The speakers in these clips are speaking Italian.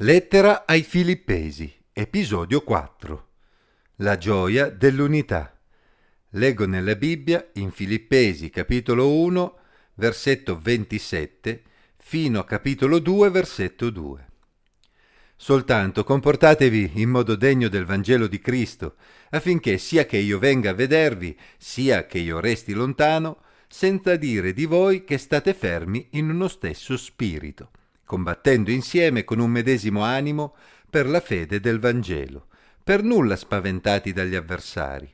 Lettera ai Filippesi, episodio 4. La gioia dell'unità. Leggo nella Bibbia in Filippesi capitolo 1, versetto 27, fino a capitolo 2, versetto 2. Soltanto comportatevi in modo degno del Vangelo di Cristo, affinché sia che io venga a vedervi, sia che io resti lontano, senza dire di voi che state fermi in uno stesso spirito combattendo insieme con un medesimo animo per la fede del Vangelo, per nulla spaventati dagli avversari.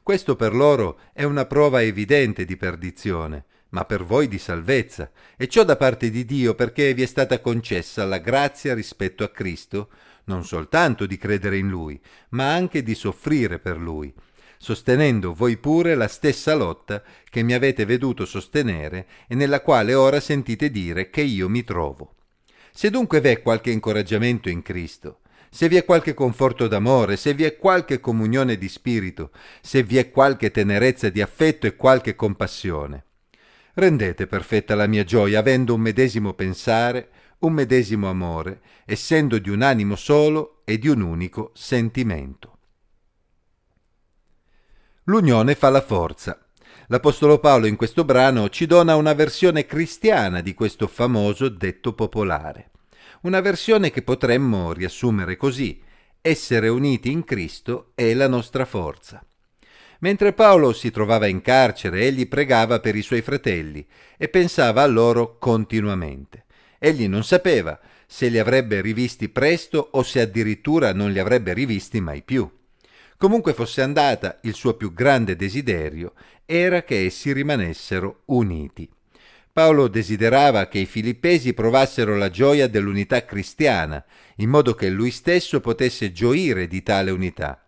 Questo per loro è una prova evidente di perdizione, ma per voi di salvezza, e ciò da parte di Dio perché vi è stata concessa la grazia rispetto a Cristo, non soltanto di credere in Lui, ma anche di soffrire per Lui, sostenendo voi pure la stessa lotta che mi avete veduto sostenere e nella quale ora sentite dire che io mi trovo. Se dunque v'è qualche incoraggiamento in Cristo, se vi è qualche conforto d'amore, se vi è qualche comunione di spirito, se vi è qualche tenerezza di affetto e qualche compassione, rendete perfetta la mia gioia avendo un medesimo pensare, un medesimo amore, essendo di un animo solo e di un unico sentimento. L'unione fa la forza. L'Apostolo Paolo in questo brano ci dona una versione cristiana di questo famoso detto popolare. Una versione che potremmo riassumere così: essere uniti in Cristo è la nostra forza. Mentre Paolo si trovava in carcere, egli pregava per i suoi fratelli e pensava a loro continuamente. Egli non sapeva se li avrebbe rivisti presto o se addirittura non li avrebbe rivisti mai più. Comunque fosse andata, il suo più grande desiderio era che essi rimanessero uniti. Paolo desiderava che i filippesi provassero la gioia dell'unità cristiana, in modo che lui stesso potesse gioire di tale unità.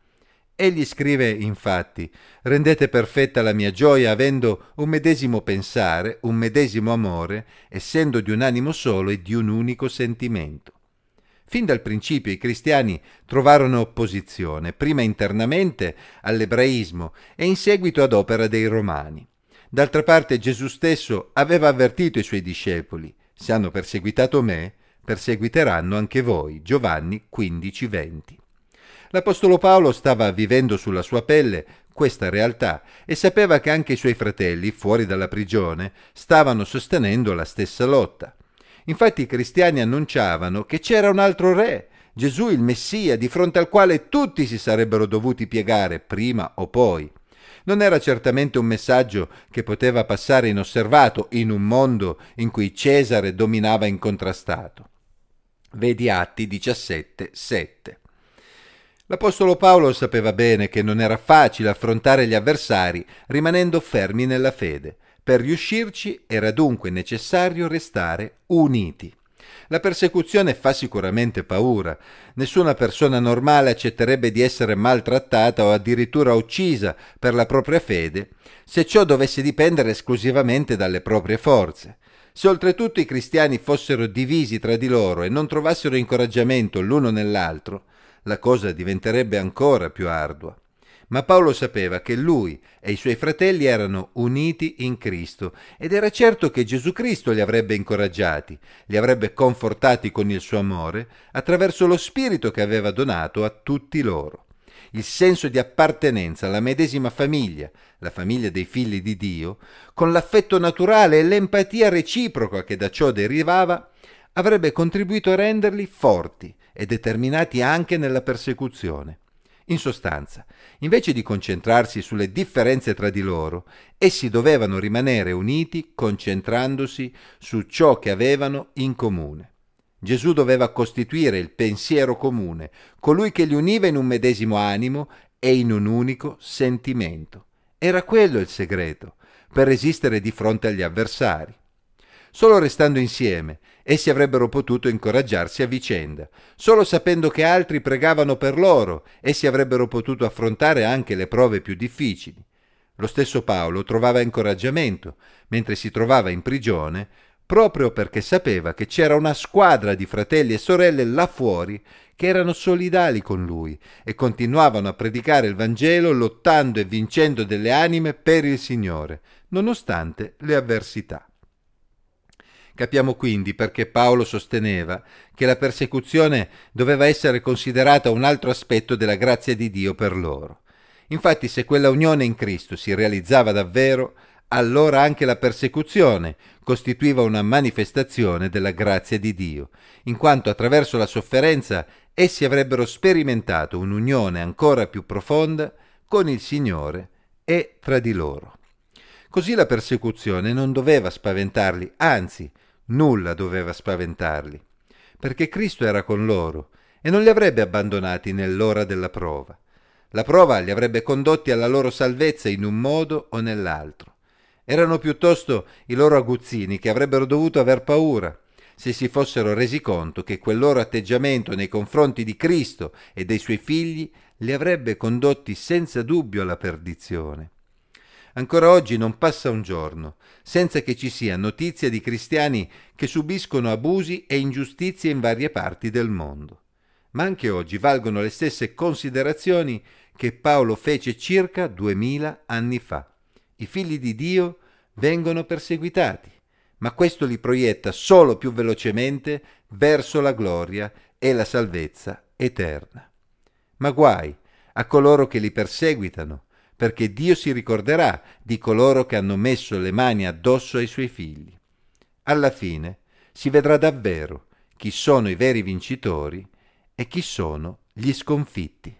Egli scrive infatti, rendete perfetta la mia gioia avendo un medesimo pensare, un medesimo amore, essendo di un animo solo e di un unico sentimento. Fin dal principio i cristiani trovarono opposizione, prima internamente all'ebraismo e in seguito ad opera dei romani. D'altra parte Gesù stesso aveva avvertito i suoi discepoli, se hanno perseguitato me, perseguiteranno anche voi. Giovanni 15:20. L'Apostolo Paolo stava vivendo sulla sua pelle questa realtà e sapeva che anche i suoi fratelli, fuori dalla prigione, stavano sostenendo la stessa lotta. Infatti i cristiani annunciavano che c'era un altro re, Gesù il Messia, di fronte al quale tutti si sarebbero dovuti piegare, prima o poi. Non era certamente un messaggio che poteva passare inosservato in un mondo in cui Cesare dominava incontrastato. Vedi Atti 17, 7. L'Apostolo Paolo sapeva bene che non era facile affrontare gli avversari rimanendo fermi nella fede. Per riuscirci era dunque necessario restare uniti. La persecuzione fa sicuramente paura. Nessuna persona normale accetterebbe di essere maltrattata o addirittura uccisa per la propria fede se ciò dovesse dipendere esclusivamente dalle proprie forze. Se oltretutto i cristiani fossero divisi tra di loro e non trovassero incoraggiamento l'uno nell'altro, la cosa diventerebbe ancora più ardua ma Paolo sapeva che lui e i suoi fratelli erano uniti in Cristo ed era certo che Gesù Cristo li avrebbe incoraggiati, li avrebbe confortati con il suo amore attraverso lo Spirito che aveva donato a tutti loro. Il senso di appartenenza alla medesima famiglia, la famiglia dei figli di Dio, con l'affetto naturale e l'empatia reciproca che da ciò derivava, avrebbe contribuito a renderli forti e determinati anche nella persecuzione. In sostanza, invece di concentrarsi sulle differenze tra di loro, essi dovevano rimanere uniti concentrandosi su ciò che avevano in comune. Gesù doveva costituire il pensiero comune, colui che li univa in un medesimo animo e in un unico sentimento. Era quello il segreto per resistere di fronte agli avversari. Solo restando insieme, essi avrebbero potuto incoraggiarsi a vicenda. Solo sapendo che altri pregavano per loro, essi avrebbero potuto affrontare anche le prove più difficili. Lo stesso Paolo trovava incoraggiamento, mentre si trovava in prigione, proprio perché sapeva che c'era una squadra di fratelli e sorelle là fuori che erano solidali con lui e continuavano a predicare il Vangelo lottando e vincendo delle anime per il Signore, nonostante le avversità. Capiamo quindi perché Paolo sosteneva che la persecuzione doveva essere considerata un altro aspetto della grazia di Dio per loro. Infatti se quella unione in Cristo si realizzava davvero, allora anche la persecuzione costituiva una manifestazione della grazia di Dio, in quanto attraverso la sofferenza essi avrebbero sperimentato un'unione ancora più profonda con il Signore e tra di loro. Così la persecuzione non doveva spaventarli, anzi, nulla doveva spaventarli, perché Cristo era con loro e non li avrebbe abbandonati nell'ora della prova. La prova li avrebbe condotti alla loro salvezza in un modo o nell'altro. Erano piuttosto i loro aguzzini che avrebbero dovuto aver paura se si fossero resi conto che quel loro atteggiamento nei confronti di Cristo e dei suoi figli li avrebbe condotti senza dubbio alla perdizione. Ancora oggi non passa un giorno senza che ci sia notizia di cristiani che subiscono abusi e ingiustizie in varie parti del mondo. Ma anche oggi valgono le stesse considerazioni che Paolo fece circa duemila anni fa. I figli di Dio vengono perseguitati, ma questo li proietta solo più velocemente verso la gloria e la salvezza eterna. Ma guai a coloro che li perseguitano, perché Dio si ricorderà di coloro che hanno messo le mani addosso ai suoi figli. Alla fine si vedrà davvero chi sono i veri vincitori e chi sono gli sconfitti.